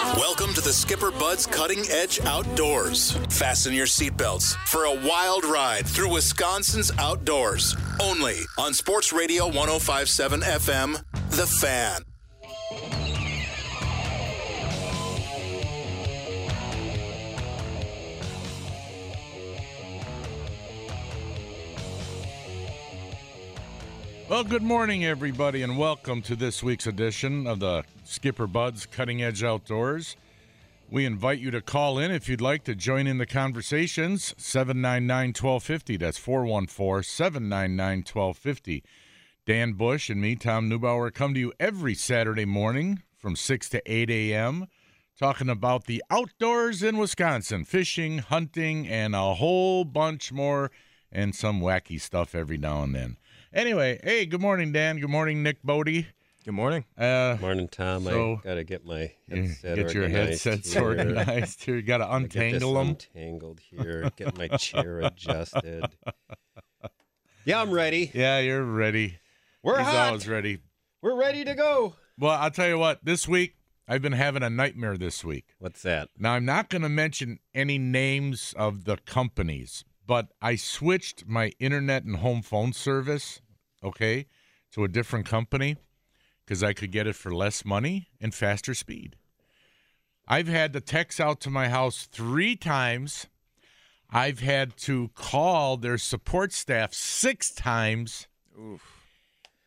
Welcome to the Skipper Buds Cutting Edge Outdoors. Fasten your seatbelts for a wild ride through Wisconsin's outdoors. Only on Sports Radio 1057 FM, The Fan. Well, good morning, everybody, and welcome to this week's edition of the Skipper Buds Cutting Edge Outdoors. We invite you to call in if you'd like to join in the conversations. 799 1250. That's 414 799 1250. Dan Bush and me, Tom Neubauer, come to you every Saturday morning from 6 to 8 a.m. talking about the outdoors in Wisconsin fishing, hunting, and a whole bunch more, and some wacky stuff every now and then. Anyway, hey, good morning, Dan. Good morning, Nick Bodie. Good morning. Uh, Morning, Tom. So- I gotta get my you headset get your organized headsets here. organized here. You got to Gotta get this untangle them. Untangled here. Get my chair adjusted. Yeah, I'm ready. Yeah, you're ready. We're He's hot. always ready. We're ready to go. Well, I'll tell you what. This week, I've been having a nightmare. This week. What's that? Now, I'm not going to mention any names of the companies, but I switched my internet and home phone service, okay, to a different company because I could get it for less money and faster speed. I've had the techs out to my house three times. I've had to call their support staff six times. Oof.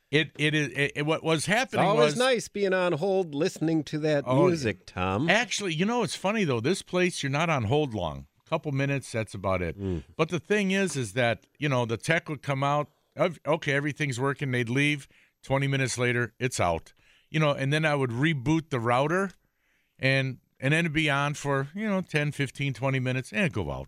It it is it, it- what was It's happening always was nice being on hold listening to that Oh, music, Tom. Actually, you know, it's funny though. This place, you're not on hold long. Couple minutes, that's about it. Mm. But the thing is, is that you know the tech would come out. Okay, everything's working. They'd leave. Twenty minutes later, it's out. You know, and then I would reboot the router, and and then it'd be on for you know 10, 15, 20 minutes, and it'd go out.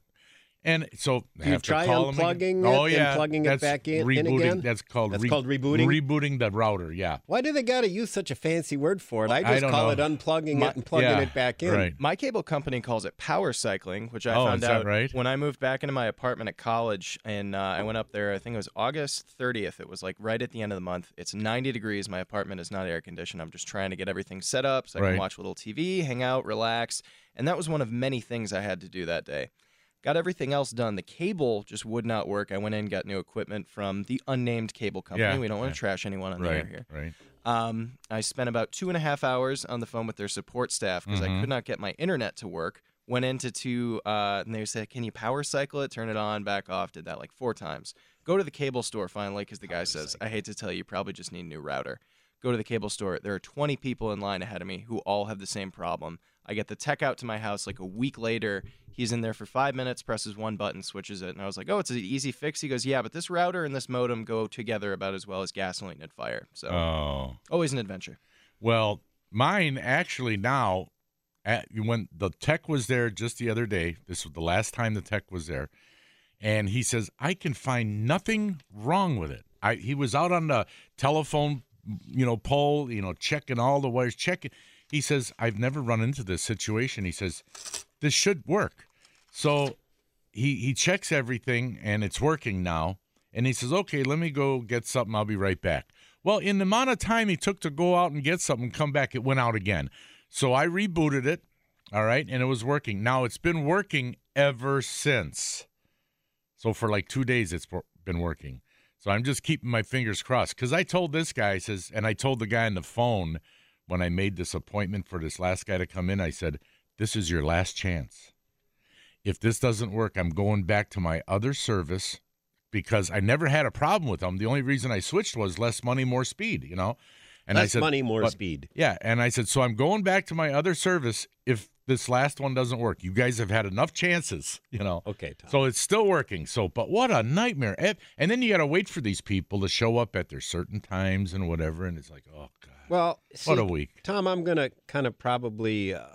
And so Do you have to try unplugging again. it oh, and yeah, plugging it back in- in again? That's called That's called rebooting? Rebooting the router. Yeah. Why do they gotta use such a fancy word for it? I I just don't call know. it unplugging My- it and plugging yeah, it back in. Right. My cable company calls it power cycling, which I Oh, found out right? when I moved back into my apartment at college, and uh, I went up there. I think it was August 30th. It was like right at the end of the month. It's 90 degrees. My apartment is not air conditioned. I'm just trying to get everything set up so I Right. can watch a little TV, hang out, relax. And that was one of many things I had to do that day. Got everything else done. The cable just would not work. I went in, got new equipment from the unnamed cable company. Yeah, we don't want yeah. to trash anyone on the Right. air here. Right. Um, I spent about two and a half hours on the phone with their support staff because Mhm. I could not get my internet to work. Went into two, uh, and they said, "Can you power cycle it? Turn it on, back off." Did that like four times. Go to the cable store finally because the guy says, "I hate to tell you, you probably just need a new router." Go to the cable store. There are 20 people in line ahead of me who all have the same problem. I get the tech out to my house like a week later. He's in there for five minutes, presses one button, switches it, and I was like, "Oh, it's an easy fix." He goes, "Yeah, but this router and this modem go together about as well as gasoline and fire." So Oh. always an adventure. Well, mine actually now, at, when the tech was there just the other day, this was the last time the tech was there, and he says I can find nothing wrong with it. I he was out on the telephone, you know, pole, you know, checking all the wires, checking. He says I've never run into this situation. He says this should work. So he he checks everything and it's working now. And he says, "Okay, let me go get something. I'll be right back." Well, in the amount of time he took to go out and get something, come back, it went out again. So I rebooted it, all right, and it was working. Now it's been working ever since. So for like two days, it's been working. So I'm just keeping my fingers crossed because I told this guy, I says, and I told the guy on the phone when I made this appointment for this last guy to come in, I said, "This is your last chance. If this doesn't work, I'm going back to my other service." Because I never had a problem with them. The only reason I switched was less money, more speed, you know? And I Less said, money, more but- speed. Yeah, and I said, so I'm going back to my other service if this last one doesn't work. You guys have had enough chances, you know. Okay, Tom. So it's still working. So, but what a nightmare! And- And then you got to wait for these people to show up at their certain times and whatever. And it's like, oh god, well, what see, a week. Tom, I'm going to kind of probably uh,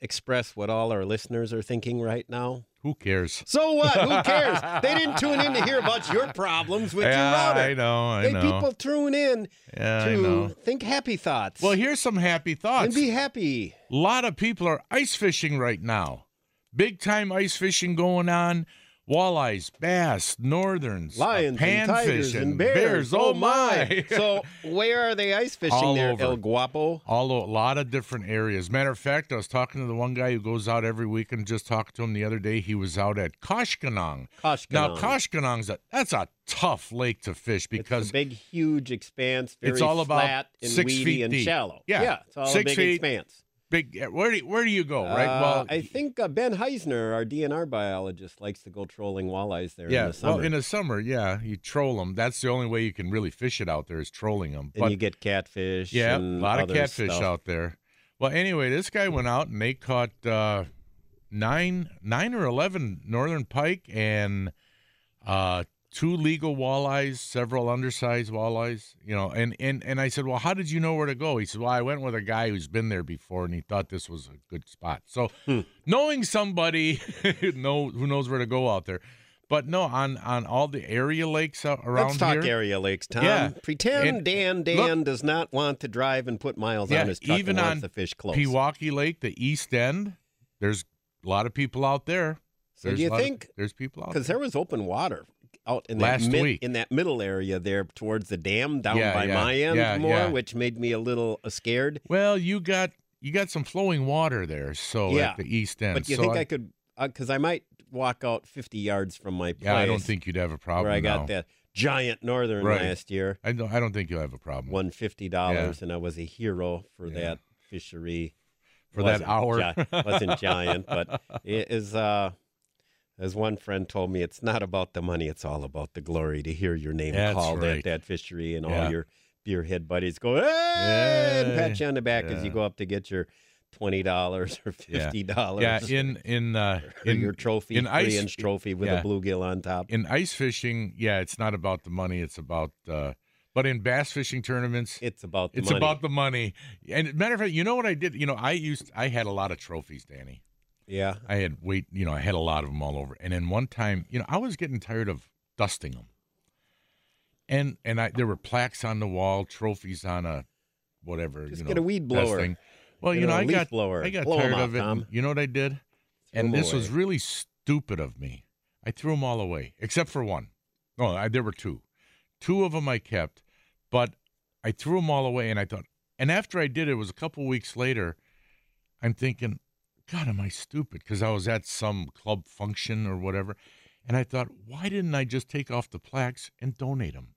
express what all our listeners are thinking right now? Who cares? So what? Who cares? they didn't tune in to hear about your problems with yeah, your router. I know. I hey, know. people tune in yeah, to think happy thoughts. Well, here's some happy and thoughts. be happy. A lot of people are ice fishing right now. Big time ice fishing going on. Walleyes, bass, northerns, Lions and tigers and bears. Oh, oh my! so where are they ice fishing All there, over. El Guapo? All a lot of different areas. Matter of fact, I was talking to the one guy who goes out every weekend. Just talked to him the other day. He was out at Koshkonong. Now Koshkonong. Koshkonong's a that's a tough lake to fish because it's a big, huge expanse. Very It's all about flat and six weedy feet and deep. shallow. Yeah, it's all six a big feet. expanse. Big. Where do you, where do you go? Right. Uh, well, I think uh, Ben Heisner, our DNR biologist, likes to go trolling walleyes there yeah. in the summer. Well, in the summer, yeah, you troll them. That's the only way you can really fish it out there is trolling them. and But you get catfish. Yeah, a and lot of catfish stuff. out there. Well, anyway, this guy went out and they caught uh, nine, nine or eleven northern pike and uh, two legal walleyes, several undersized walleyes. You know, and and and I said, well, how did you know where to go? He said, well, I went with a guy who's been there before, and he thought this was a good spot. So, Hmm. knowing somebody know who knows where to go out there. But no, on on all the area lakes around Let's talk here, area lakes, Tom. Yeah. Pretend And Dan Dan does not want to drive and put miles Yeah, on his truck even and on to fish close. Pewaukee Lake, the east end, there's a lot of people out there. So There's do you lot of- think- there's people out because there? there was open water out in Last that mid, week. in that middle area there towards the dam down Yeah, by yeah, my end yeah, more, which made me a little uh, scared. Well, you got you got some flowing water there, so Yeah, at the east end. But you so think I, I, could? Because I might walk out 50 yards from my place. Yeah, I don't think you'd have a problem. where I got now. that giant northern Right. last year, I don't. I don't think you'll have a problem won fifty dollars, and I was a hero for that fishery. for that hour. gi- wasn't giant, but it is. Uh, as one friend told me, it's not about the money; it's all about the glory to hear your name That's called right. at that fishery, and Yeah. all your beerhead buddies go, "Hey!" and pat you on the back as you go up to get your twenty dollars or fifty dollars. yeah, in in uh, in your trophy, in three ice- inch trophy with yeah. a bluegill on top. in ice fishing, yeah, it's not about the money. It's about. Uh, but in bass fishing tournaments, It's about the it's money. about the money. And matter of fact, you know what I did? You know, I used I had a lot of trophies, Danny. Yeah. I had weight, you know, I had a lot of them all over. And then one time, you know, I was getting tired of dusting them. And and I there were plaques on the wall, trophies on a whatever. Just you get a weed blower. testing. Well, Get you know, I got blower. I got Blow tired out, of it. Tom. You know what I did? And this was really stupid of me. I threw them all away, except for one. No, I, there were two. Two of them I kept, but I threw them all away. And I thought, and after I did it, it was a couple weeks later. I'm thinking, God, am I stupid? Because I was at some club function or whatever, and I thought, why didn't I just take off the plaques and donate them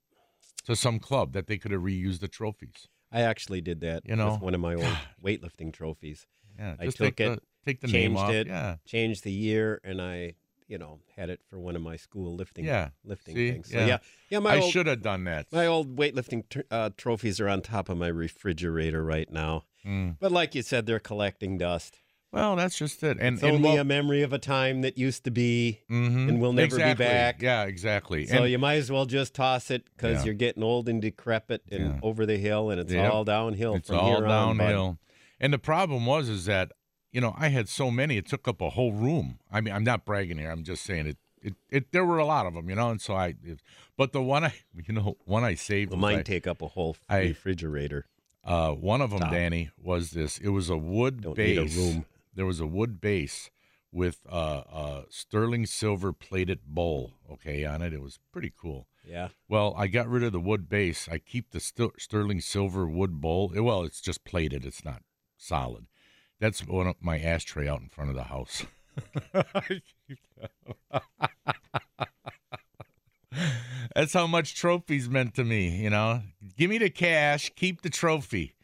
to some club that they could have reused the trophies? I actually did that. You know, with one of my old weightlifting trophies. Yeah, I took it, the, take the name changed off. it, Yeah, changed the year, and I, you know, had it for one of my school lifting Yeah. lifting See? things. So Yeah. yeah, yeah, my I old, should have done that. my old weightlifting tr- uh, trophies are on top of my refrigerator right now. Mm. But like you said, they're collecting dust. Well, that's just it. And It's and only well- a memory of a time that used to be, Mhm. and we'll never be back. Yeah, exactly. so and, you might as well just toss it because Yeah. you're getting old and decrepit and Yeah. over the hill, and it's Yep. all downhill it's from all here on. downhill. and the problem was is that you know I had so many, it took up a whole room. I mean, I'm not bragging here. I'm just saying it. It, it there were a lot of them, you know, and so I. It, but the one I, you know, one I saved. Well, mine I- take up a whole I- refrigerator. Uh, one of them. Danny, was this. It was a wood Don't need base. a room. There was a wood base with uh, a sterling silver plated bowl. Okay, on it. It was pretty cool. Yeah. Well, I got rid of the wood base. I keep the st- sterling silver wood bowl. Eh, Well, it's just plated. It's not solid. That's one of my ashtray out in front of the house. That's how much trophies meant to me. You know, give me the cash, keep the trophy.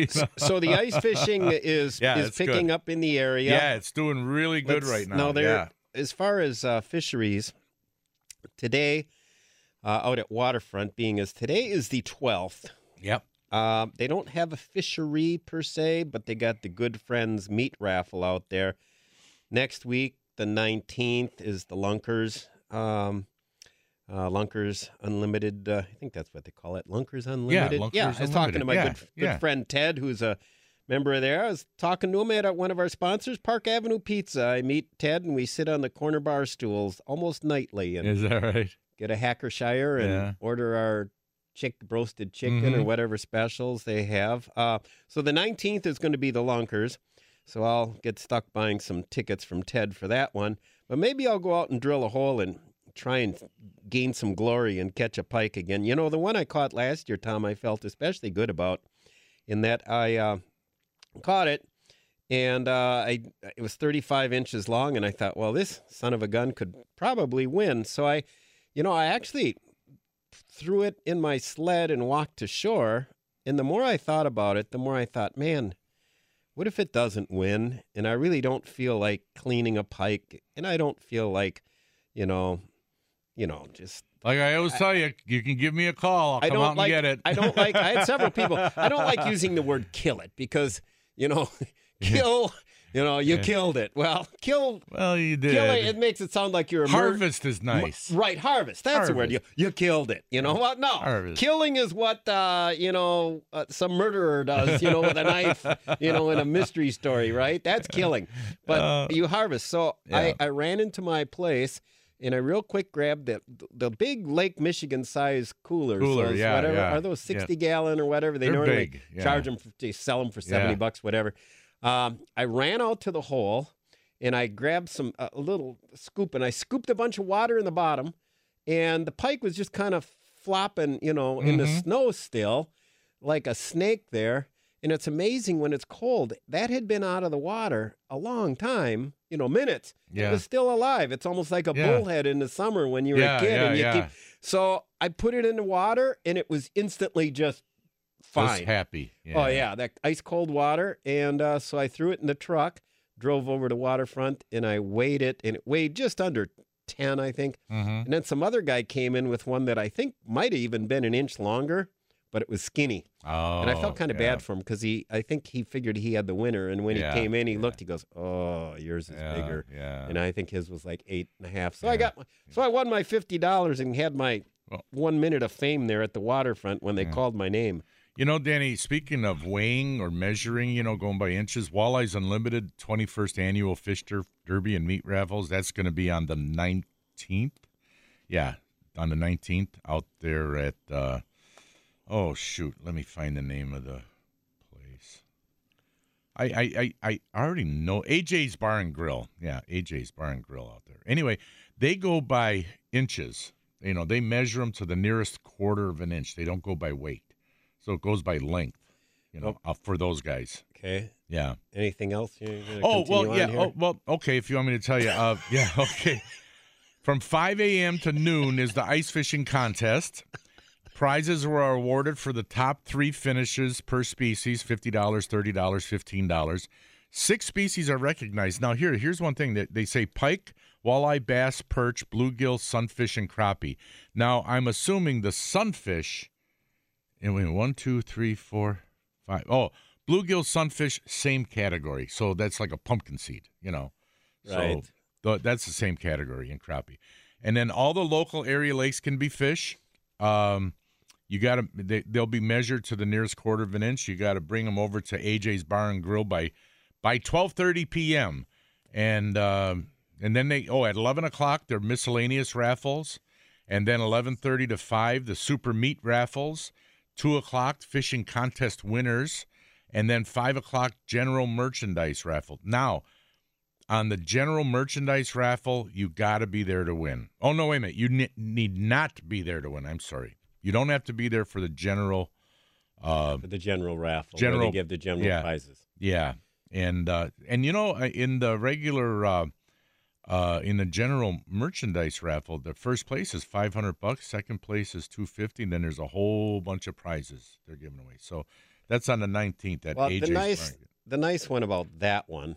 You know? So the ice fishing is Yeah, is picking good. up in the area. Yeah, it's doing really good Let's- right now. Now, there, yeah. as far as uh, fisheries, today uh, out at Waterfront, being as today is the twelfth. Yep. Uh, they don't have a fishery per se, but they got the Good Friends meat raffle out there. Next week, the 19th, is the Lunkers. Um, uh, Lunkers Unlimited. Uh, I think that's what they call it. Lunkers Unlimited. Yeah, Lunkers I was talking to my Unlimited. good, good yeah. friend Ted, who's a member there. I was talking to him at one of our sponsors, Park Avenue Pizza. I meet Ted and we sit on the corner bar stools almost nightly and Is that right? get a Hacker-Pschorr and Yeah. order our chick roasted chicken or Mhm. whatever specials they have. Uh, so the 19th is going to be the Lunkers. So I'll get stuck buying some tickets from Ted for that one. But maybe I'll go out and drill a hole and try and gain some glory and catch a pike again. You know, the one I caught last year, Tom, I felt especially good about in that I uh, caught it and uh, I it was 35 inches long, and I thought, well, this son of a gun could probably win. So I, you know, I actually threw it in my sled and walked to shore. And the more I thought about it, the more I thought, man, what if it doesn't win? And I really don't feel like cleaning a pike, and I don't feel like, you know, you know, just Like I always tell you, you can give me a call. I'll I come don't out and like. get it. I don't like. I had several people. I don't like using the word "kill it" because you know, kill. You know, you Yeah. killed it. Well, kill. well, you did. Kill it. It makes it sound like you're a murder- Harvest is nice. Right, harvest. That's the word. You, you killed it. You know what? No, Harvest. killing is what uh, you know uh, some murderer does. You know, with a knife. You know, in a mystery story, right? That's killing. But Uh, you harvest. So yeah. I, I ran into my place. And I real quick grabbed the the big Lake Michigan size coolers. Cooler, those yeah, whatever yeah, are those yeah. sixty gallon or whatever? They They're normally big, yeah. charge them for, they sell them for seventy Yeah. bucks, whatever. Um, I ran out to the hole and I grabbed some a little scoop and I scooped a bunch of water in the bottom, and the pike was just kind of flopping, you know, in the Mhm. snow still, like a snake there. And it's amazing when it's cold. That had been out of the water a long time, you know, minutes. Yeah. It was still alive. It's almost like a Yeah. bullhead in the summer when you're Yeah, a kid yeah, and you yeah. keep. So I put it in the water and it was instantly just fine. Just happy. Oh yeah, that ice cold water, and uh, so I threw it in the truck, drove over to waterfront, and I weighed it, and it weighed just under ten, I think. hmm And then some other guy came in with one that I think might have even been an inch longer, but it was skinny, Oh, and I felt kind of yeah. bad for him because he, I think he figured he had the winner, and when Yeah, he came in, he yeah. looked, he goes, "Oh, yours is bigger." Yeah. And I think his was like eight and a half. So I got, my, so I won my fifty dollars and had my Well- one minute of fame there at the waterfront when they called my name. You know, Danny, speaking of weighing or measuring, you know, going by inches, Walleyes Unlimited 21st Annual Fish Der- Derby and Meat Raffles, that's going to be on the 19th. Yeah, on the 19th out there at, uh, oh, shoot, let me find the name of the place. I, I, I, I already know AJ's Bar and Grill. Yeah, AJ's Bar and Grill out there. Anyway, they go by inches. You know, they measure them to the nearest quarter of an inch. They don't go by weight. So it goes by length, you know, uh, for those guys. Okay. Yeah. Anything else? Oh, well, yeah. here? Oh, well, okay. If you want me to tell you, uh, yeah, okay. From 5 a.m. to noon is the ice fishing contest. Prizes were awarded for the top three finishes per species $50, $30, $15. Six species are recognized. Now, here, here's one thing that they say pike, walleye, bass, perch, bluegill, sunfish, and crappie. Now, I'm assuming the sunfish, and wait, one, two, three, four, five. Oh, bluegill, sunfish, same category. So that's like a pumpkin seed, you know. Right. So th- that's the same category in crappie. And then all the local area lakes can be fish. Um, you got to they, they'll be measured to the nearest quarter of an inch. You got to bring them over to AJ's Bar and Grill by by 12:30 p.m. And um, and then they oh at 11 o'clock they're miscellaneous raffles, and then 11:30 to 5 the super meat raffles. Two o'clock fishing contest winners, and then five o'clock general merchandise raffle. Now on the general merchandise raffle, you got to be there to win. Oh no, wait a minute. You ne- need not be there to win. I'm sorry. You don't have to be there for the general. Uh, for the general raffle. where General- they give the general yeah. prizes. yeah, and uh, and you know, uh, in the regular, uh, uh, in the general merchandise raffle, the first place is 500 bucks. Second place is 250. And then there's a whole bunch of prizes they're giving away. So that's on the 19th at Well, AJ's. the nice Market. the nice one about that one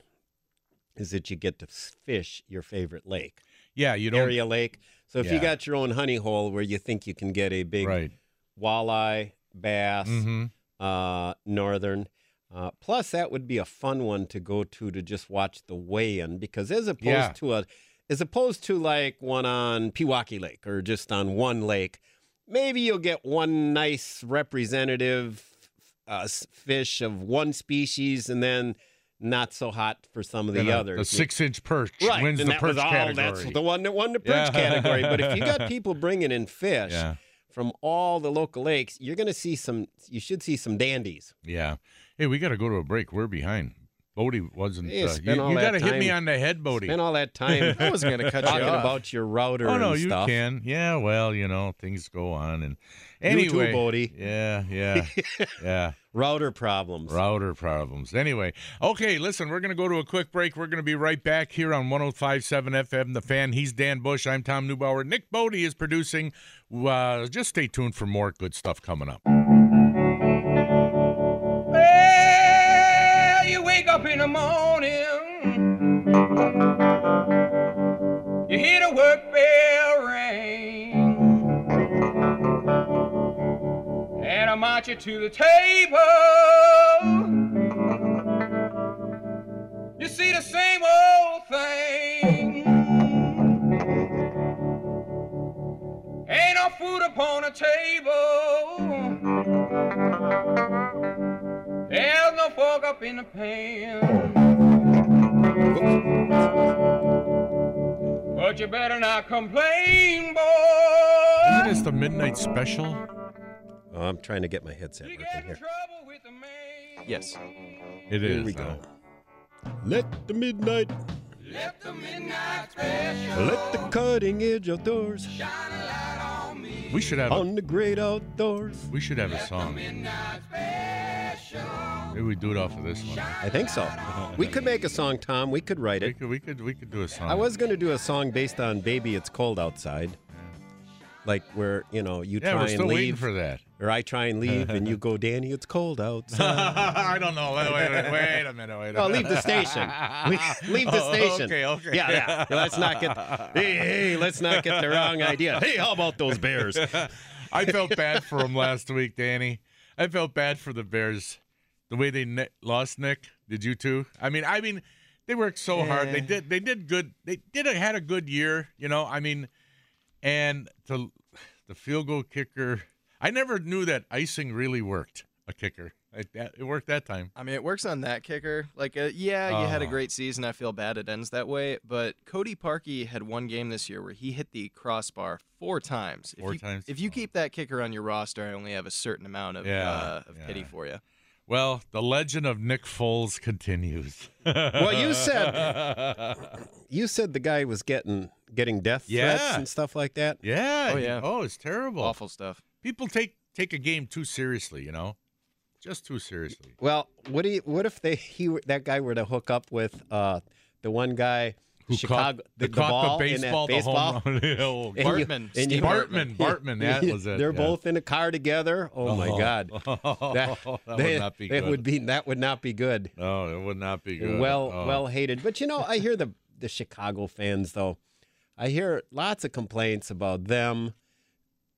is that you get to fish your favorite lake, Yeah, you don't. area lake. So if you got your own honey hole where you think you can get a big Right. walleye, bass, Mm-hmm. uh, northern. Uh, plus, that would be a fun one to go to to just watch the weigh-in because as opposed Yeah. to a, as opposed to like one on Pewaukee Lake or just on one lake, maybe you'll get one nice representative uh, fish of one species, and then not so hot for some of the And a- others. The six inch perch right, wins and the that perch was all, category. That's the one that won the perch Yeah. category. But if you got people bringing in fish yeah, from all the local lakes, you're going to see some. You should see some dandies. yeah. Hey, we got to go to a break. We're behind. Bodie wasn't. Hey, uh, you you got to hit me on the head, Bodie. Spend all that time I wasn't gonna cut you talking off. about your router Oh no, and you stuff. can. Yeah, well, you know, things go on, and You too, anyway, Bodie. Yeah, yeah, yeah. Router problems. Router problems. Anyway, okay, listen, we're going to go to a quick break. We're going to be right back here on 1057 FM, The Fan. He's Dan Bush. I'm Tom Neubauer. Nick Bodie is producing. Uh, just stay tuned for more good stuff coming up. Well, you wake up in the morning, you hear the work bell and I march you to the table. You see the same old thing. Ain't no food upon the table. There's no fork up in the pan. But you better not complain, boy. Isn't this the midnight special? Oh, I'm trying to get my headset You working get in here. trouble with the man. Yes. It is. Here we huh? go. Let the midnight, Let the midnight special let the cutting edge outdoors shine a light on me. We should have. A, on the great outdoors. we should have a song. Midnight special. Maybe we do it off of this one. I think so. We could make a song, Tom. We could write it. We it. could. We could. We could do a song. I was going to do a song based on "Baby, It's Cold Outside," like where you know you Yeah, try we're and still waiting leave, for that. or I try and leave, and you go, "Danny, it's cold outside." I don't know. Wait, wait, wait, wait a minute. Wait a Oh, minute. leave the station. Leave the Oh, station. okay, okay. Yeah, yeah. Let's not get. Hey, hey, let's not get the wrong idea. Hey, how about those Bears? I felt bad for him last week, Danny. I felt bad for the Bears, the way they ne- lost Nick. Did you too? I mean, I mean, they worked so hard. They did. They did good. They did. A, had a good year. You know. I mean, and the the field goal kicker. I never knew that icing really worked. A kicker. It, that- it worked that time. I mean, it works on that kicker. Like, uh, yeah, you had a Oh. great season. I feel bad it ends that way. But Cody Parkey had one game this year where he hit the crossbar four times. Four if you, times? If you keep that kicker on your roster, I only have a certain amount of Yeah, uh, of pity for you. Well, the legend of Nick Foles continues. Well, you said you said the guy was getting getting death threats Yeah. and stuff like that. Yeah. Oh, yeah. Oh, it's terrible. Awful stuff. People take take a game too seriously. You know, just too seriously. Well, what do you, what if they he that guy were to hook up with uh, the one guy Who Chicago the, ball the in baseball, the baseball? home run? Oh, And you- Bartman. and you- Bartman, Bartman, that was it. They're yeah. both in a car together. Oh, my oh. God, that, that, would not be that good. would be that would not be good. no, it would not be good. Well, Oh. well hated. But you know, I hear the the Chicago fans though. I hear lots of complaints about them,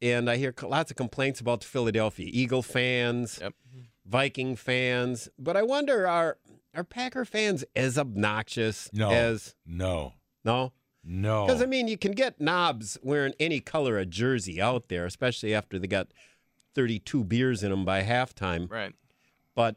and I hear lots of complaints about the Philadelphia Eagle fans, Yep. Viking fans. But I wonder are are Packer fans as obnoxious No. as no, no? no. Because I mean, you can get knobs wearing any color of jersey out there, especially after they got thirty-two beers in them by halftime. Right. But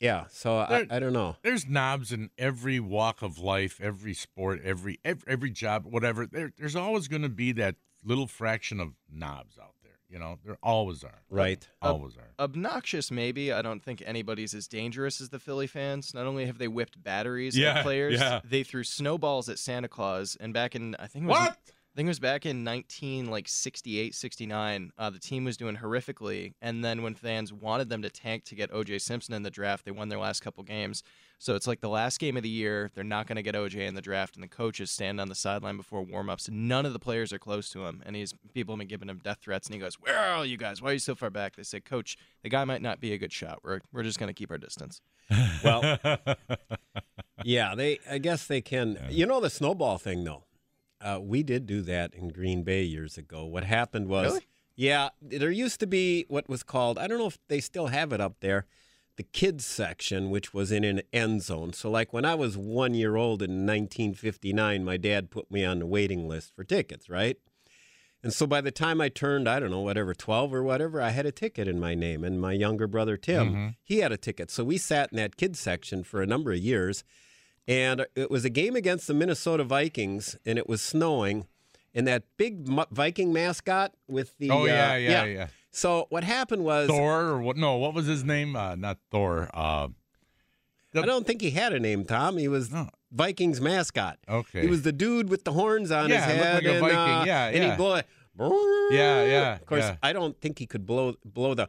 yeah, so I, There- I don't know. there's knobs in every walk of life, every sport, every every, every job, whatever. There, there's always going to be that little fraction of knobs out there. You know, there always are. Right. Always are. Obnoxious, maybe. I don't think anybody's as dangerous as the Philly fans. Not only have they whipped batteries Yeah, at players, yeah. they threw snowballs at Santa Claus. And back in, I think it was What? I think it was back in 19 like 68, 69. Uh, the team was doing horrifically, and then when fans wanted them to tank to get OJ Simpson in the draft, they won their last couple games. So it's like the last game of the year. They're not going to get OJ in the draft, and the coaches stand on the sideline before warmups. None of the players are close to him, and he's people have been giving him death threats. And he goes, "Where are you guys? Why are you so far back?" They say, "Coach, the guy might not be a good shot. We're we're just going to keep our distance." Well, yeah, they. I guess they can. You know the snowball thing, though. Uh, we did do that in Green Bay years ago. What happened was, Really? yeah, there used to be what was called. I don't know if they still have it up there. The kids section, which was in an end zone. So, like when I was one year old in 1959, my dad put me on the waiting list for tickets, right? And so by the time I turned, I don't know, whatever, 12 or whatever, I had a ticket in my name. And my younger brother, Tim, he had a ticket. So we sat in that kids section for a number of years. And it was a game against the Minnesota Vikings, and it was snowing. And that big Viking mascot with the. Oh, uh, yeah, yeah, yeah. So what happened was. Thor or what? No, what was his name? Uh, not Thor. Uh, I don't think he had a name, Tom. He was No. Vikings mascot. Okay. He was the dude with the horns on Yeah, his head. like a and, Viking. uh, Yeah, and yeah. blow it. Yeah, yeah, Of course, yeah. I don't think he could blow blow the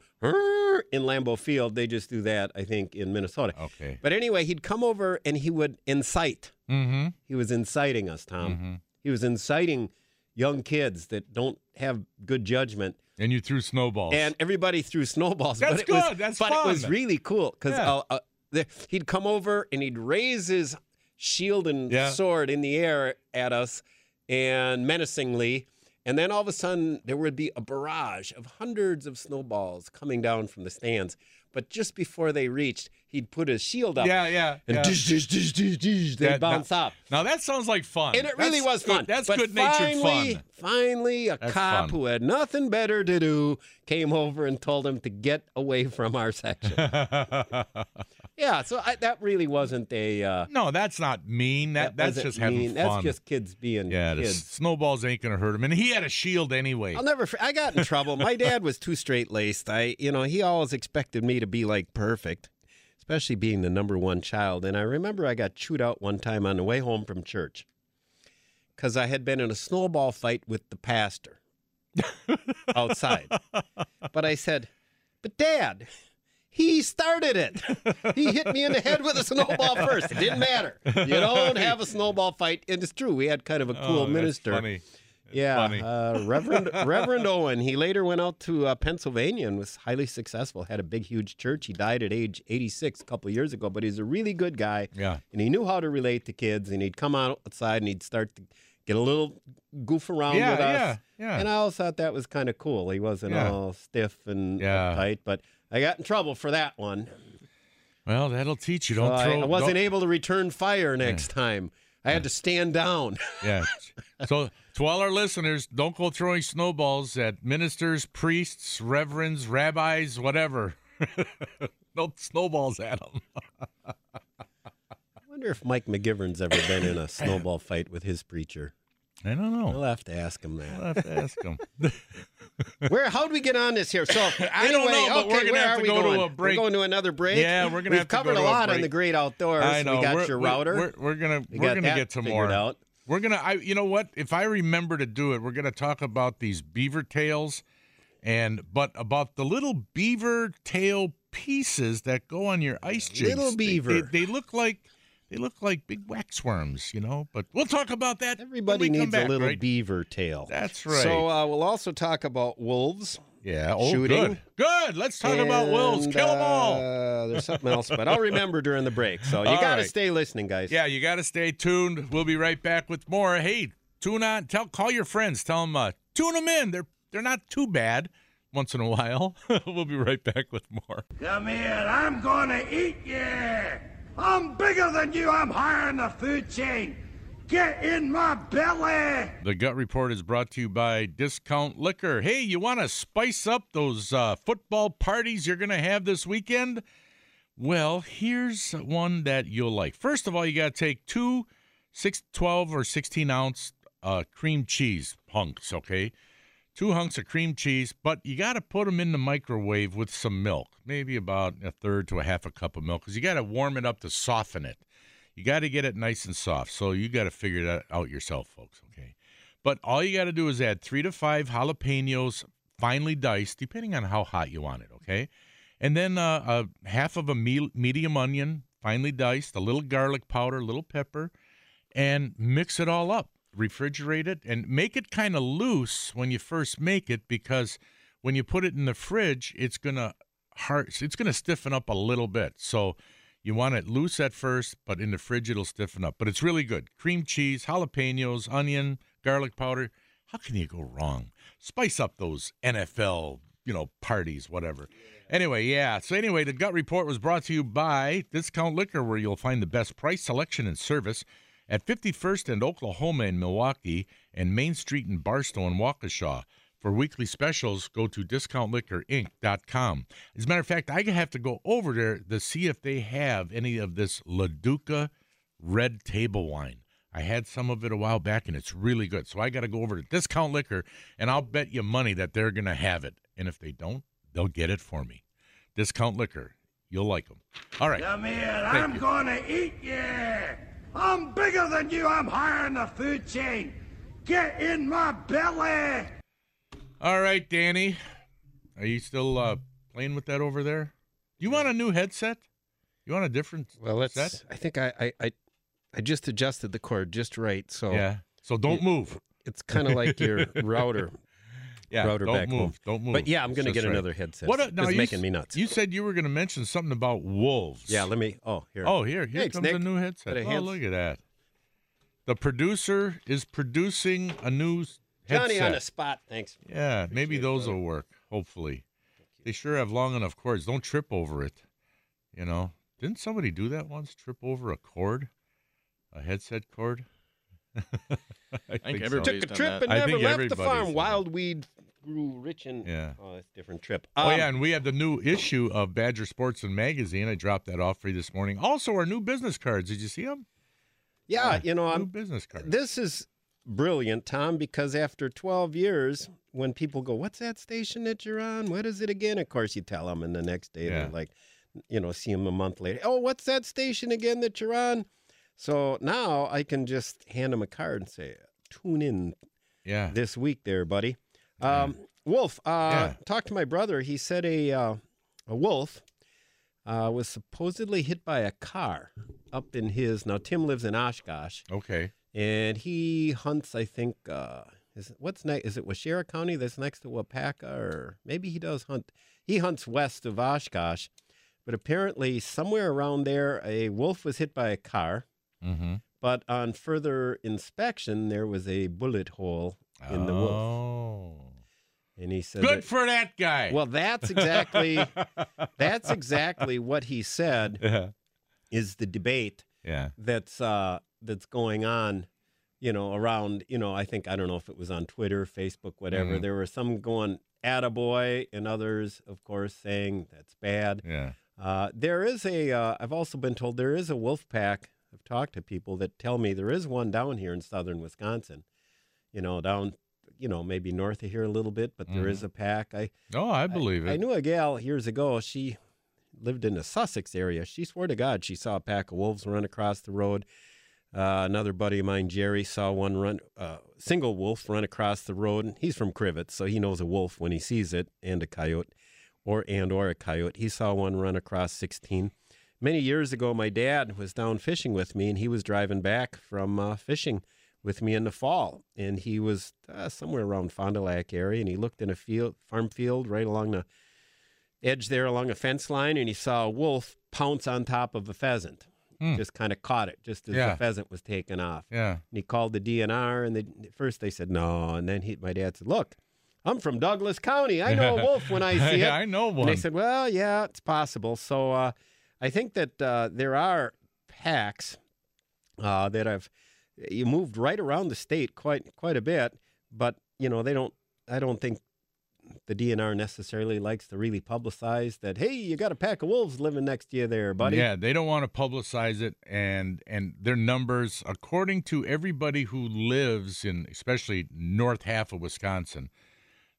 in Lambeau Field. They just do that, I think, in Minnesota. Okay. But anyway, he'd come over and he would incite. Mm-hmm. He was inciting us, Tom. He was inciting young kids that don't have good judgment. And you threw snowballs. And everybody threw snowballs. That's but it was, good. That's but it was really cool because Yeah. uh, uh, he'd come over and he'd raise his shield and Yeah. sword in the air at us and menacingly. And then all of a sudden, there would be a barrage of hundreds of snowballs coming down from the stands. But just before they reached, he'd put his shield up. yeah, yeah. And yeah. dish, dish, dish, dish, dish, they'd That- bounce now, up. Now that sounds like fun. And it really was fun. That's But good natured fun. Finally, a That's cop fun. who had nothing better to do came over and told him to get away from our section. yeah, so I, that really wasn't a. Uh, no, that's not mean. That, that's wasn't just having fun. That's just kids being yeah, kids. snowballs ain't gonna hurt him, and he had a shield anyway. I'll never. I got in trouble. My dad was too straight laced. I, you know, he always expected me to be like perfect, especially being the number one child. And I remember I got chewed out one time on the way home from church because I had been in a snowball fight with the pastor outside. but I said, "But Dad." He started it. He hit me in the head with a snowball first. It didn't matter. You don't have a snowball fight. And it's true. We had kind of a cool Oh, minister. funny. Yeah, uh, Reverend Reverend Owen. He later went out to uh, Pennsylvania and was highly successful. Had a big, huge church. He died at age 86 a couple of years ago, but he's a really good guy. Yeah. and he knew how to relate to kids. And he'd come outside and he'd start to get a little goof around Yeah, with us. yeah, yeah. And I always thought that was kind of cool. He wasn't Yeah. all stiff and Yeah. uptight, but I got in trouble for that one. Well, that'll teach you. Don't I, throw. I wasn't don't- able to return fire next time. I had to stand down. Yeah. So to all our listeners, don't go throwing snowballs at ministers, priests, reverends, rabbis, whatever. no snowballs at them. I wonder if Mike McGivern's ever been in a snowball fight with his preacher. I don't know. We'll have to ask him I'll have to ask him. Where? How'd we get on this here? So I don't know, okay, we're gonna where have are to we go to a break. We're going to another break. Yeah, we're gonna We've have to go covered to a a lot on break. the great outdoors. I know. We got we're, your router. We're, we're gonna We we're gonna get some more. out. We're gonna. I. You know what? If I remember to do it, we're gonna talk about these beaver tails, and but about the little beaver tail pieces that go on your ice jigs. Little They- beaver. They, they look like. They look like big wax worms, you know. But we'll talk about that. when Everybody we come needs back, a little right? beaver tail. That's right. So uh, we'll also talk about wolves. yeah. Oh, shooting. good. Good. Let's talk about wolves. Kill them all. uh, there's something else, but I'll remember during the break. So you got to right. stay listening, guys. Yeah, you got to stay tuned. We'll be right back with more. Hey, tune on. Tell call your friends. Tell them uh, tune them in. They're they're not too bad. Once in a while, we'll be right back with more. Come here, I'm gonna eat you! I'm bigger than you, I'm higher in the food chain! Get in my belly! The Gut Report is brought to you by Discount Liquor. Hey, you want to spice up those uh, football parties you're going to have this weekend? Well, here's one that you'll like. First of all, you got to take two six, 12 or 16 ounce uh, cream cheese hunks, okay? Two hunks of cream cheese, but you got to put them in the microwave with some milk, maybe about a third to a half a cup of milk, because you got to warm it up to soften it. You got to get it nice and soft. So you got to figure that out yourself, folks, okay? But all you got to do is add three to five jalapenos finely diced, depending on how hot you want it, okay? And then uh, a half of a me- medium onion, finely diced, a little garlic powder, a little pepper, and mix it all up. Refrigerate it and make it kind of loose when you first make it because when you put it in the fridge, it's gonna hard, it's gonna stiffen up a little bit. So you want it loose at first, but in the fridge it'll stiffen up. But it's really good. Cream cheese, jalapenos, onion, garlic powder. How can you go wrong? Spice up those NFL, you know, parties, whatever. Anyway, yeah. So anyway, the gut report was brought to you by Discount Liquor, where you'll find the best price, selection, and service at 51st and Oklahoma in Milwaukee and Main Street in Barstow and Waukesha. For weekly specials, go to discountliquorinc.com. As a matter of fact, I have to go over there to see if they have any of this LaDuca red table wine. I had some of it a while back and it's really good. So I got to go over to Discount Liquor and I'll bet you money that they're going to have it. And if they don't, they'll get it for me. Discount Liquor. You'll like them. All right. Come here, I'm gonna eat you. I'm bigger than you. I'm higher in the food chain. Get in my belly. All right, Danny. Are you still uh, playing with that over there? Do you want a new headset? You want a different Well, let's. set? I think I, I, I, I just adjusted the cord just right, so Yeah. So don't It- move. it's kind of like your router. Yeah. router don't back move. home. Don't move. But yeah, I'm going to get right. another headset. What? A, now it's you making s- me nuts. You said you were going to mention something about wolves. yeah, let me. Oh, here. Oh, here, here Thanks, comes a new headset. Got a Oh, hands- look at that. The producer is producing a new s- Johnny headset. on the spot. Thanks. Yeah, maybe Appreciate it, those brother. will work. Hopefully, they sure have long enough cords. Don't trip over it. You know, didn't somebody do that once? Trip over a cord, a headset cord. I think so. everybody- Took a trip that. and never left the farm. done Wild weed grew rich and. Yeah. Oh, that's a different trip. Oh Um, yeah, and we have the new issue of Badger Sportsman Magazine. I dropped that off for you this morning. Also, our new business cards. Did you see them? Yeah, you know, new I'm business cards. This is brilliant, Tom, because after 12 years, when people go, What's that station that you're on? What is it again? Of course, you tell them, and the next day Yeah. they're like, you know, see them a month later. Oh, what's that station again that you're on? So now I can just hand them a card and say, Tune in yeah. this week there, buddy. Um, Wolf, uh, Yeah. talked to my brother. He said a, uh, a wolf uh, was supposedly hit by a car up in his. Now, Tim lives in Oshkosh Okay. and he hunts. I think uh, is it- what's next? Is it Waushara County that's next to Waupaca, or maybe he does hunt? He hunts west of Oshkosh, but apparently somewhere around there, a wolf was hit by a car. Mm-hmm. But on further inspection, there was a bullet hole in the wolf, Oh. And he said, Good that- for that guy. "Well, that's exactly that's exactly what he said yeah. is the debate Yeah. that's uh that's going on you know around you know i think i don't know if it was on twitter facebook whatever Mhm. there were some going attaboy and others of course saying that's bad Yeah. uh, there is a uh, i've also been told there is a wolf pack i've talked to people that tell me there is one down here in southern wisconsin you know down you know maybe north of here a little bit but there is a pack i Oh, I believe I it. I knew a gal years ago. She lived in the Sussex area. She swore to God she saw a pack of wolves run across the road. Uh, another buddy of mine, Jerry, saw one run, uh, single wolf run across the road. And he's from Crivitz, so he knows a wolf when he sees it, and a coyote, or and or a coyote. He saw one run across 16. Many years ago, my dad was down fishing with me, and he was driving back from uh, fishing with me in the fall, and he was uh, somewhere around Fond du Lac area, and he looked in a field, farm field, right along the edge there, along a fence line, and he saw a wolf pounce on top of a pheasant. Hmm. Just kind of caught it, just as Yeah. the pheasant was taking off. Yeah. And he called the DNR, and they, at first they said no, and then he, my dad said, "Look, I'm from Douglas County. I know a wolf when I see it." I know And one. they said, well, yeah, it's possible. So uh, I think that uh, there are packs uh, that have you moved right around the state quite quite a bit, but you know they don't. I don't think the DNR necessarily likes to really publicize that. Hey, you got a pack of wolves living next to you there, buddy. Yeah, they don't want to publicize it, and and their numbers, according to everybody who lives in, especially north half of Wisconsin,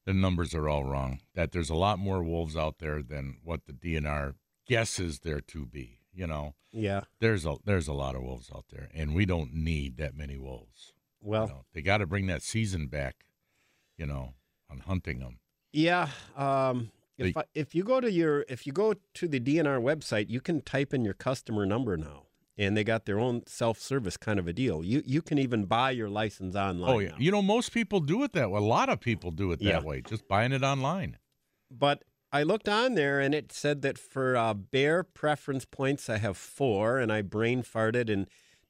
the numbers are all wrong. That there's a lot more wolves out there than what the DNR guesses there to be. You know, Yeah. there's a there's a lot of wolves out there, and we don't need that many wolves. You Well, know, they got to bring that season back. You know, on hunting them. Yeah. Um, if I, if you go to your if you go to the DNR website, you can type in your customer number now, and they got their own self service kind of a deal. You you can even buy your license online. Oh yeah, now. you know most people do it that way. A lot of people do it that Yeah. way, just buying it online. But I looked on there, and it said that for uh, bear preference points, I have four, and I brain farted and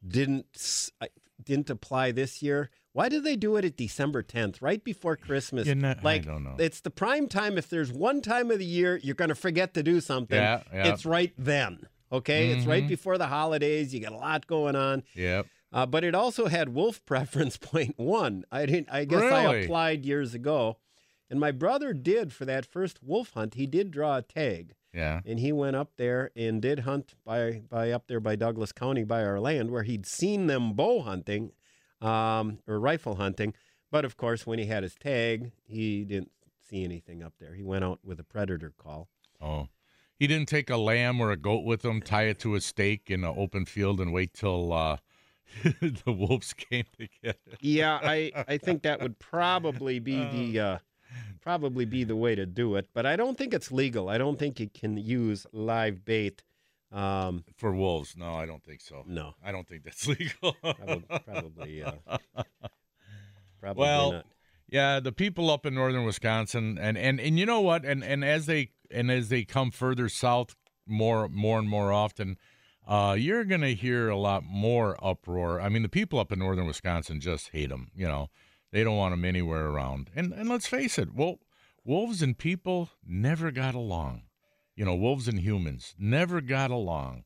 didn't I didn't apply this year. Why did they do it at December 10th, right before Christmas? Yeah, no- I like, don't know. It's the prime time. If there's one time of the year you're going to forget to do something, Yeah, yeah. it's right then. Okay, it's right Mhm. before the holidays. You got a lot going on. Yep. Uh, but it also had wolf preference point one. I didn't. I guess I applied years ago, and my brother did for that first wolf hunt. He did draw a tag, Yeah. and he went up there and did hunt by by up there by Douglas County by our land where he'd seen them bow hunting, um, or rifle hunting. But of course, when he had his tag, he didn't see anything up there. He went out with a predator call. Oh. He didn't take a lamb or a goat with him, tie it to a stake in an open field, and wait till uh, the wolves came to get it. Yeah, I, I think that would probably be the uh, probably be the way to do it, but I don't think it's legal. I don't think you can use live bait. Um, For wolves, no, I don't think so. no, I don't think that's legal. probably probably, uh, probably Well, not. Yeah, the people up in northern Wisconsin, and and and you know what, and and as they and as they come further south, more more and more often, uh, you're gonna hear a lot more uproar. I mean, the people up in northern Wisconsin just hate them. You know, they don't want them anywhere around. And and let's face it, well, wolves and people never got along. You know, wolves and humans never got along,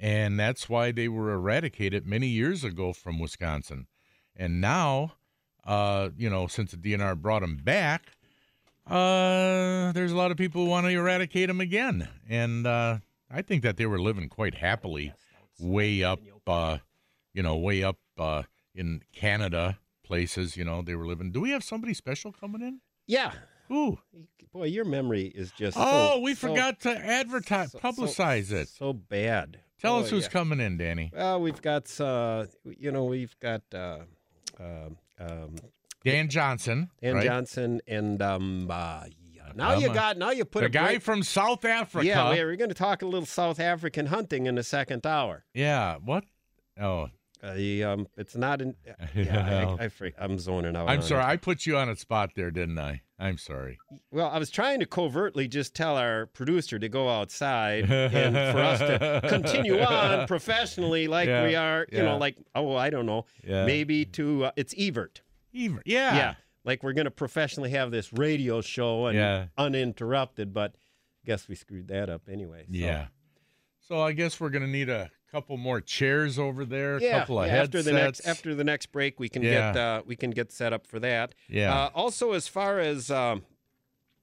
and that's why they were eradicated many years ago from Wisconsin. And now, uh, you know, since the DNR brought them back, uh, there's a lot of people who want to eradicate them again. And uh, I think that they were living quite happily way up, uh, you know, way up uh, in Canada places. You know, they were living. Do we have somebody special coming in? Yeah, Ooh. boy, your memory is just. Oh, so- we so- forgot to advertise, so- publicize so- it. So bad. Tell Oh, us who's yeah. coming in, Danny. Well, we've got, uh, you know, we've got uh, um, um, Dan Johnson. Dan right? Johnson and um, uh, yeah. now Come you got now you put the a guy break- from South Africa. Yeah, we- we're going to talk a little South African hunting in the second hour. Yeah, What? Oh, Uh, the, um, it's not in. Yeah, I, I, freak, I'm zoning out. I'm sorry. it. I put you on a spot there, didn't I? I'm sorry. Well, I was trying to covertly just tell our producer to go outside and for us to continue on professionally, like Yeah, we are. You yeah. know, like oh, I don't know, Yeah. maybe to uh, it's Evert. Even, yeah. Yeah, like we're going to professionally have this radio show and uninterrupted, but guess we screwed that up anyway. so. Yeah. So I guess we're gonna need a couple more chairs over there. Yeah, couple of yeah, after the next after the next break, we can Yeah. get uh, we can get set up for that. Yeah. Uh, also, as far as um,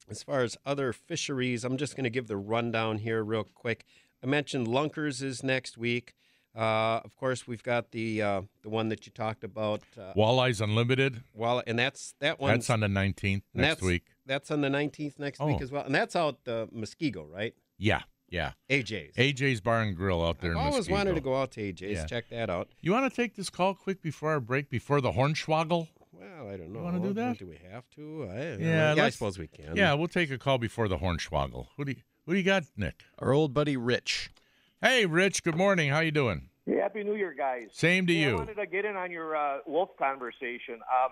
as far as other fisheries, I'm just going to give the rundown here real quick. I mentioned Lunkers is next week. Uh, of course, we've got the uh, the one that you talked about. Uh, Walleyes Unlimited. while and that's that one. That's on the 19th next that's, week. That's on the 19th next week Oh. as well, and that's out uh, Muskego, right? Yeah. Yeah. AJ's. AJ's Bar and Grill out there I've in always wanted to go out to AJ's. Yeah. Check that out. You want to take this call quick before our break, before the Hornswoggle? Well, I don't know. wanna do that? Do we have to? I, Yeah, yeah, I suppose we can. Yeah, we'll take a call before the Hornswoggle. Who do you, who do you got, Nick? Our old buddy Rich. Hey, Rich. Good morning. How you doing? Happy New Year, guys. Same to Hey, I you. wanted to get in on your uh, wolf conversation. Um,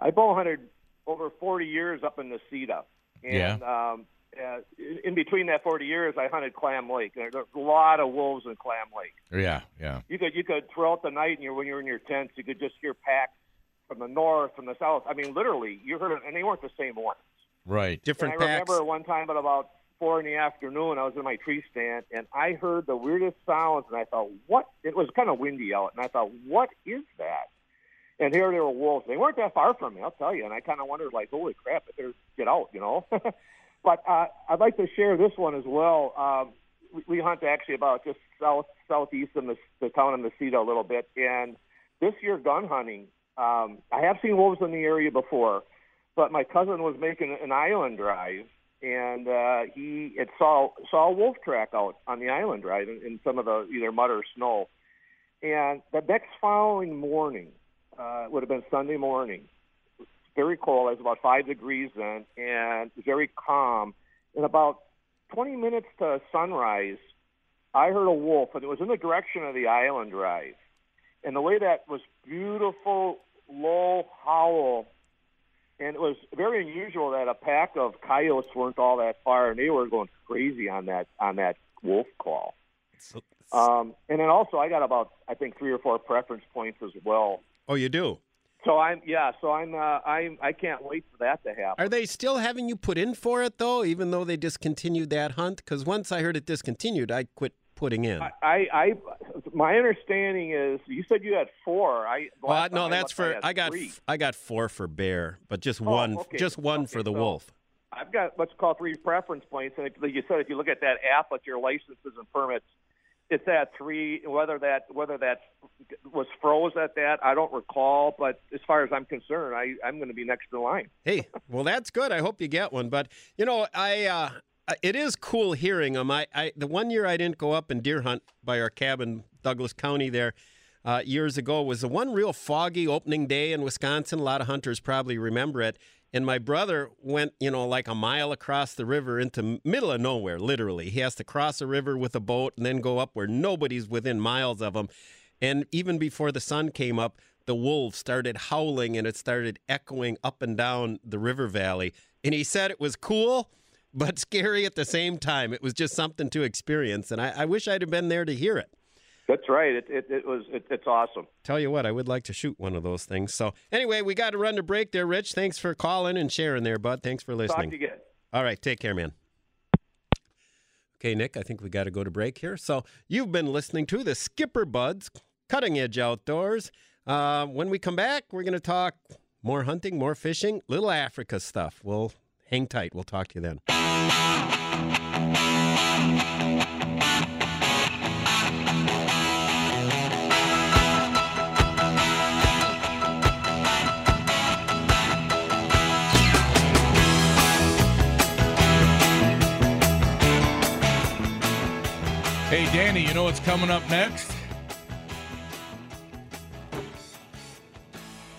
I bow hunted over 40 years up in the Cedar. And um, uh, in- in between that 40 years, I hunted Clam Lake. There's a lot of wolves in Clam Lake. Yeah, yeah. You could you could throughout the night, and you're, when you're in your tents, you could just hear packs from the north, from the south. I mean, literally, you heard it, and they weren't the same ones. Right. Different and I packs. remember one time at about four in the afternoon, I was in my tree stand, and I heard the weirdest sounds, and I thought, what? It was kind of windy out, and I thought, what is that? And here they were wolves. They weren't that far from me, I'll tell you. And I kind of wondered, like, holy crap, I better get out, you know. but uh, I'd like to share this one as well. Um, we, we hunt actually about just south southeast of the, the town of Mesita a little bit, and this year gun hunting. Um, I have seen wolves in the area before, but my cousin was making an island drive, and uh, he it saw saw a wolf track out on the island drive in, in some of the either mud or snow. And the next following morning uh, would have been Sunday morning. Very cold. It was about five degrees then, and very calm. In about 20 minutes to sunrise, I heard a wolf, and it was in the direction of the island drive. And the way that was beautiful, low howl and it was very unusual that a pack of coyotes weren't all that far, and they were going crazy on that on that wolf call. Um, and then also, I got about I think three or four preference points as well. oh, you do. So I'm yeah. So I'm uh, I'm I can't wait for that to happen. Are they still having you put in for it though, even though they discontinued that hunt? Because once I heard it discontinued, I quit putting in. I, I my understanding is you said you had four. I Well, no, that's looked, for had I got three. I got four for bear, but just Oh, one okay. just one Okay, for the so- wolf. I've got what's called three preference points, and like you said, if you look at that app with your licenses and permits, it's at three. Whether that whether that was froze at that, I don't recall. But as far as I'm concerned, I I'm going to be next in line. Hey, well, that's good. I hope you get one. But you know, I uh, it is cool hearing them. I, I the one year I didn't go up and deer hunt by our cabin, Douglas County, there uh, years ago was the one real foggy opening day in Wisconsin. A lot of hunters probably remember it. And my brother went, you know, like a mile across the river into middle of nowhere, literally. He has to cross a river with a boat and then go up where nobody's within miles of him. And even before the sun came up, the wolves started howling and it started echoing up and down the river valley. And he said it was cool, but scary at the same time. It was just something to experience. And I, I wish I'd have been there to hear it. That's right. It it, it was it, it's awesome. Tell you what, I would like to shoot one of those things. So, anyway, we got to run to break there, Rich. Thanks for calling and sharing there, bud. Thanks for Talk listening. to you again. All right, take care, man. Okay, Nick, I think we got to go to break here. So, you've been listening to the Skipper Buds Cutting Edge Outdoors. Uh, when we come back, we're going to talk more hunting, more fishing, little Africa stuff. We'll hang tight. We'll talk to you then. Danny, you know what's coming up next?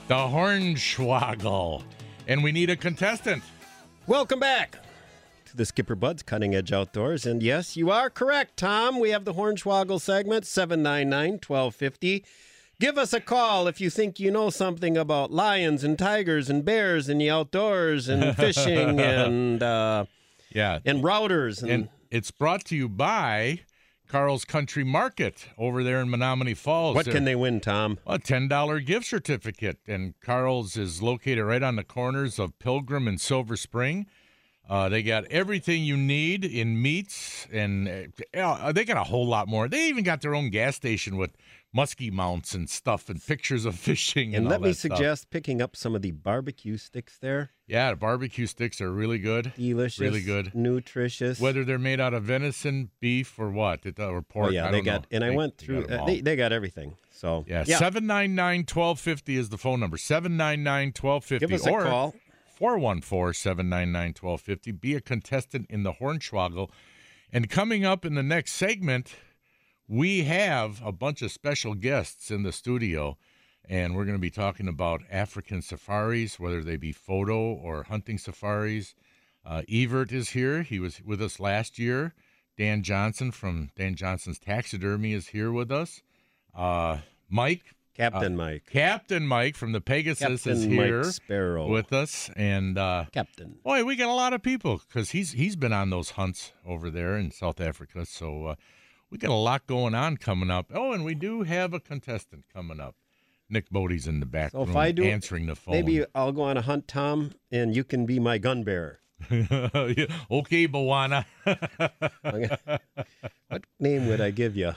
The Hornswoggle. And we need a contestant. Welcome back to the Skipper Buds Cutting Edge Outdoors. And yes, you are correct, Tom. We have the Hornswoggle segment, 799 1250. Give us a call if you think you know something about lions and tigers and bears and the outdoors and fishing and uh, Yeah. and routers. And, And it's brought to you by Carl's Country Market over there in Menomonee Falls. what They're- can they win, Tom? A ten dollar gift certificate, and Carl's is located right on the corners of Pilgrim and Silver Spring. Uh, they got everything you need in meats, and uh, they got a whole lot more. They even got their own gas station with muskie mounts and stuff, and pictures of fishing. And, And let me that stuff. suggest picking up some of the barbecue sticks there. yeah, the barbecue sticks are really good, Delicious. really good. Nutritious. Whether they're made out of venison, beef, or what, it- or pork. oh, yeah, I they got, know. and I They- went they through, uh, they, they got everything. So, Yeah, seven nine nine twelve fifty is the phone number. Seven nine nine twelve fifty. give us a or call. 414-799-1250. Be a contestant in the Hornswoggle. And coming up in the next segment, we have a bunch of special guests in the studio. And we're going to be talking about African safaris, whether they be photo or hunting safaris. Uh, Evert is here. He was with us last year. Dan Johnson from Dan Johnson's Taxidermy is here with us. Uh, Mike Captain Mike. Captain Mike from the Pegasus Captain is here Mike Sparrow. with us, and uh, Captain. boy, we got a lot of people because he's he's been on those hunts over there in South Africa. So uh, we got a lot going on coming up. Oh, and we do have a contestant coming up. Nick Bodie's in the back So if room I do- answering the phone. Maybe I'll go on a hunt, Tom, and you can be my gun bearer. Okay, Bawana. What name would I give you?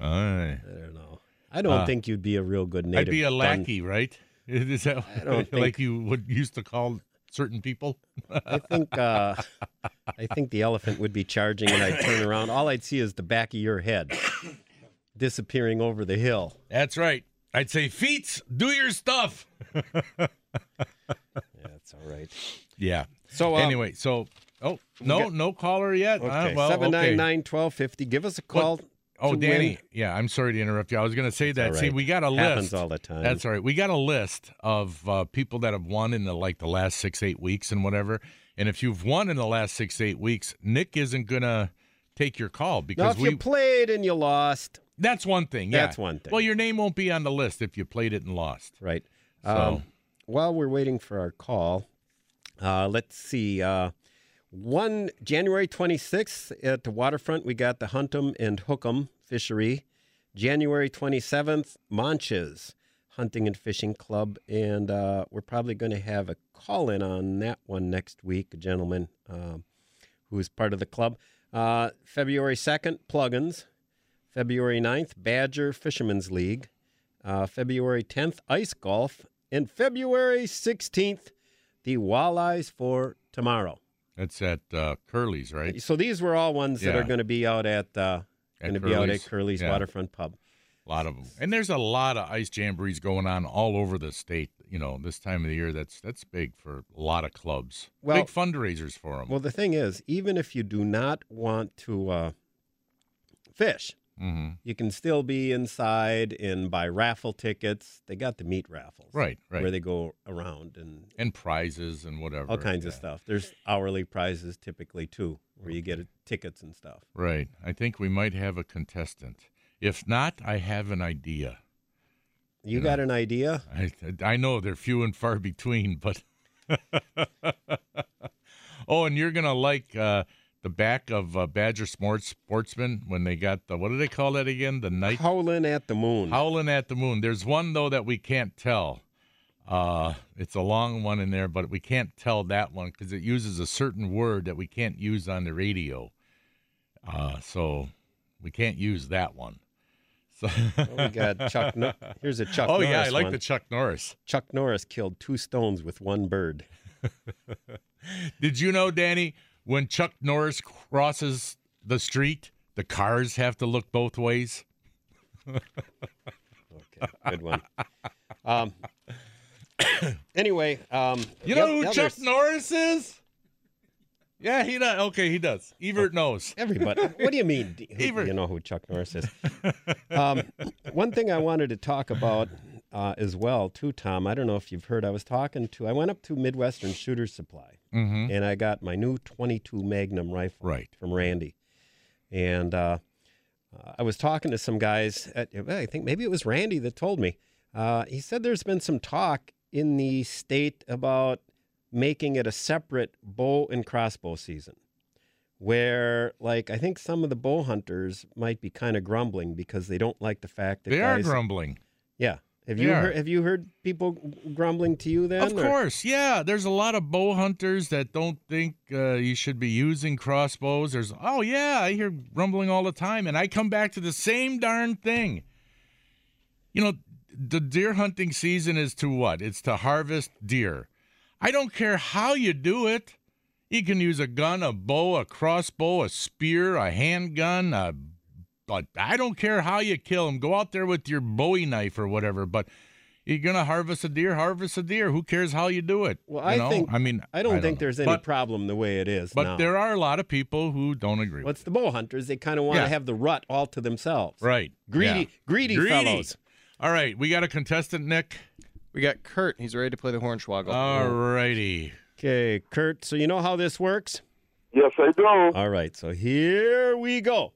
Aye. I don't know. I don't Uh, think you'd be a real good native. I'd be a gun- lackey, right? Is that I don't like think- you would used to call certain people? I think uh, I think the elephant would be charging, and I'd turn around. All I'd see is the back of your head disappearing over the hill. That's right. I'd say, Feats, do your stuff. yeah, That's all right. Yeah. So um, anyway, so oh no, got- no caller yet. Uh, okay, well, seven nine nine twelve fifty. Give us a call. Oh, Danny. win. Yeah, I'm sorry to interrupt you. I was going to say that. all See, we got a Happens list. all the time. That's all right. We got a list of uh, people that have won in the like the last six, eight weeks and whatever. And if you've won in the last six, eight weeks, Nick isn't going to take your call because if we. you played and you lost, that's one thing. Yeah. That's one thing. Well, your name won't be on the list if you played it and lost. right? So- Um, while we're waiting for our call, uh, let's see. Uh, one January 26th at the waterfront, we got the Huntum and Hookum Fishery. January 27th, Manches Hunting and Fishing Club, and uh, we're probably going to have a call in on that one next week. A gentleman um, who is part of the club. Uh, February 2nd, Plugins. February 9th, Badger Fishermen's League. Uh, February 10th, Ice Golf. And February 16th, the Walleyes for tomorrow. That's at uh, Curly's, right? So these were all ones that Yeah. are going to be out at, uh, going to be out at Curly's? Curly's Yeah. Waterfront Pub. A lot of them, and there's a lot of ice jamborees going on all over the state. You know, this time of the year, that's that's big for a lot of clubs. Well- big fundraisers for them. Well, the thing is, even if you do not want to uh, fish, hmm you can still be inside and buy raffle tickets. They got the meat raffles, Right, right. where they go around and and prizes and whatever. all kinds of stuff. There's hourly prizes typically too, where you get tickets and stuff. Right. I think we might have a contestant. If not, I have an idea. You Yeah. got an idea? I I know they're few and far between, but oh, and you're gonna like uh, the back of uh, Badger Sports Sportsman when they got the what do they call that again? The night Howling at the moon. howling at the moon. There's one though that we can't tell. Uh, it's a long one in there, but we can't tell that one because it uses a certain word that we can't use on the radio. Uh, so we can't use that one. So Oh, we got Chuck. No- Here's a Chuck. oh Norris yeah, I like one. the Chuck Norris. Chuck Norris killed two stones with one bird. Did you know, Danny, when Chuck Norris crosses the street, the cars have to look both ways? Okay, good one. Um, anyway, um, You know oth- who Chuck Norris is? Yeah, he does. Okay, he does. Evert knows. Everybody. What do you mean? do you- Ebert. You know who Chuck Norris is. Um, one thing I wanted to talk about uh, as well, too, Tom. I don't know if you've heard. I was talking to. I went up to Midwestern Shooter Supply, Mm-hmm. and I got my new 22 Magnum rifle Right. from Randy, and uh, uh, I was talking to some guys. At, I think maybe it was Randy that told me. Uh, he said there's been some talk in the state about making it a separate bow and crossbow season where like I think some of the bow hunters might be kind of grumbling because they don't like the fact that They are grumbling. Yeah. Have They you are. heard have you heard people grumbling to you then? Of or- course, yeah. There's a lot of bow hunters that don't think uh, you should be using crossbows. There's, oh yeah, I hear grumbling all the time, and I come back to the same darn thing. You know, the deer hunting season is to what? It's to harvest deer. I don't care how you do it. You can use a gun, a bow, a crossbow, a spear, a handgun, a but I don't care how you kill them. Go out there with your Bowie knife or whatever. But you're gonna harvest a deer, harvest a deer. Who cares how you do it? Well, You I know? think I mean, I don't think know. there's any But, problem the way it is but now. there are a lot of people who don't agree. What's the bow hunters? They kind of want to Yeah. have the rut all to themselves. right? Greedy, Yeah. greedy, fellows. All right, we got a contestant, Nick. We got Kurt. He's ready to play the Hornswoggle. All righty. Okay, Kurt. So you know how this works? Yes, I do. All right, so here we go.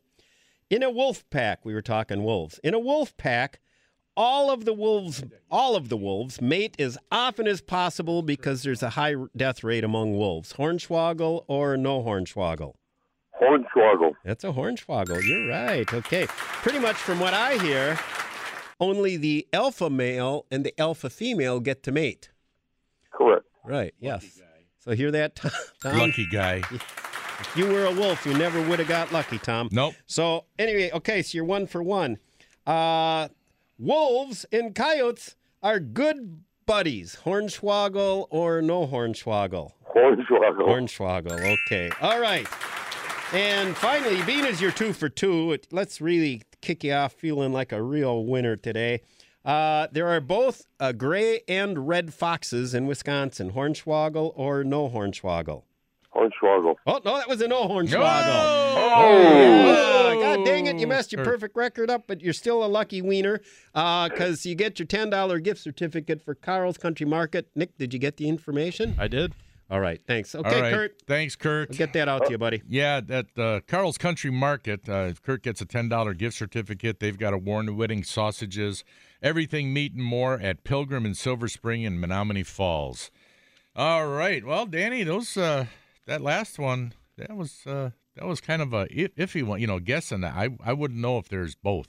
In a wolf pack, we were talking wolves. In a wolf pack, all of the wolves, all of the wolves mate as often as possible because there's a high death rate among wolves. Hornswoggle or no hornswoggle? Hornswoggle. That's a hornswoggle. You're right. Okay. Pretty much from what I hear, only the alpha male and the alpha female get to mate. Correct. Right. Yes. So hear that, Tom? Tom? Lucky guy. If you were a wolf, you never would have got lucky, Tom. Nope. So anyway, okay, so you're one for one. Uh, wolves and coyotes are good buddies. Hornswoggle or no hornswoggle? Hornswoggle. Hornswoggle. Okay. All right. And finally, being as you're two for two, it, let's really kick you off feeling like a real winner today. Uh, there are both uh, gray and red foxes in Wisconsin. Hornswoggle or no hornswoggle? Hornswoggle. Oh no, that was a no hornswoggle. Oh! Oh, God dang it! You messed your perfect record up, but you're still a lucky wiener because you get your ten dollar gift certificate for Carl's Country Market. Nick, did you get the information? I did. All right, thanks. Okay, All right. Kurt, Thanks, Kurt. I'll get that out to you, buddy. Yeah, at uh, Carl's Country Market, uh, Kurt gets a $10 gift certificate. They've got award winning sausages, everything meat and more at Pilgrim in Silver Spring and Menomonee Falls. All right. Well, Danny, those uh, that last one, that was uh, that was kind of a iffy one. You know, guessing that. I I wouldn't know if there's both.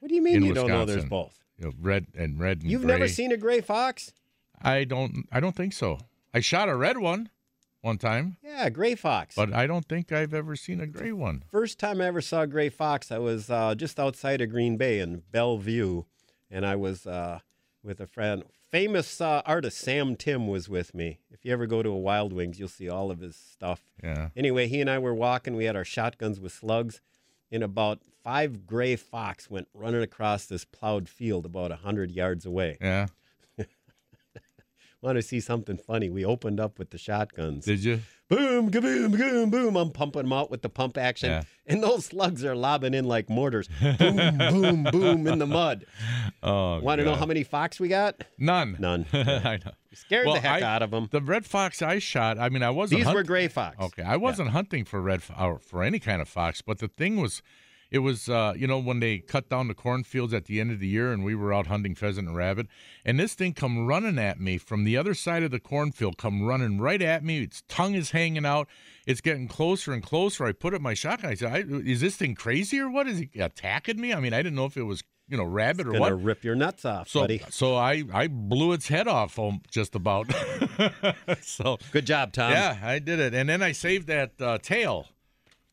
What do you mean you don't know there's both? You know, red and red and You've gray. never seen a gray fox? I don't. I don't think so. I shot a red one. one time, Yeah, gray fox. but I don't think I've ever seen a gray one. First time I ever saw a gray fox, I was uh, just outside of Green Bay in Bellevue, and I was uh, with a friend. Famous uh, artist Sam Timm was with me. If you ever go to a Wild Wings, you'll see all of his stuff. Yeah. Anyway, he and I were walking. We had our shotguns with slugs, and about five gray fox went running across this plowed field about a hundred yards away. Yeah. Want to see something funny? We opened up with the shotguns. Did you? Boom, boom, boom, boom. I'm pumping them out with the pump action, Yeah. and those slugs are lobbing in like mortars. boom, boom, boom in the mud. Oh, Want to know how many fox we got? None. None. I know. Scared Well, the heck I- out of them. The red fox I shot. I mean, I wasn't. These hunt- were gray fox. Okay, I wasn't hunting for red fo- or uh, for any kind of fox, but the thing was, it was uh, you know when they cut down the cornfields at the end of the year, and we were out hunting pheasant and rabbit, and this thing come running at me from the other side of the cornfield, come running right at me. Its tongue is hanging out. It's getting closer and closer. I put up my shotgun. I said, I, "Is this thing crazy or what? Is he attacking me?" I mean, I didn't know if it was you know rabbit or Gonna what. rip your nuts off, So, buddy. so I I blew its head off um, just about. so Good job, Tom. yeah, I did it, and then I saved that uh, tail.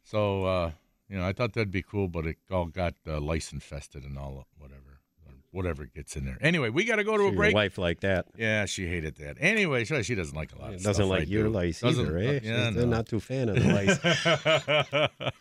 So uh, you know, I thought that'd be cool, but it all got uh, lice infested and all whatever, whatever gets in there. Anyway, we got to go to a break. wife like that. Yeah, she hated that. Anyway, so she doesn't like a lot. Of Doesn't stuff I like your do. lice Doesn't- either, eh? Yeah, She's no. not too fan of the lice.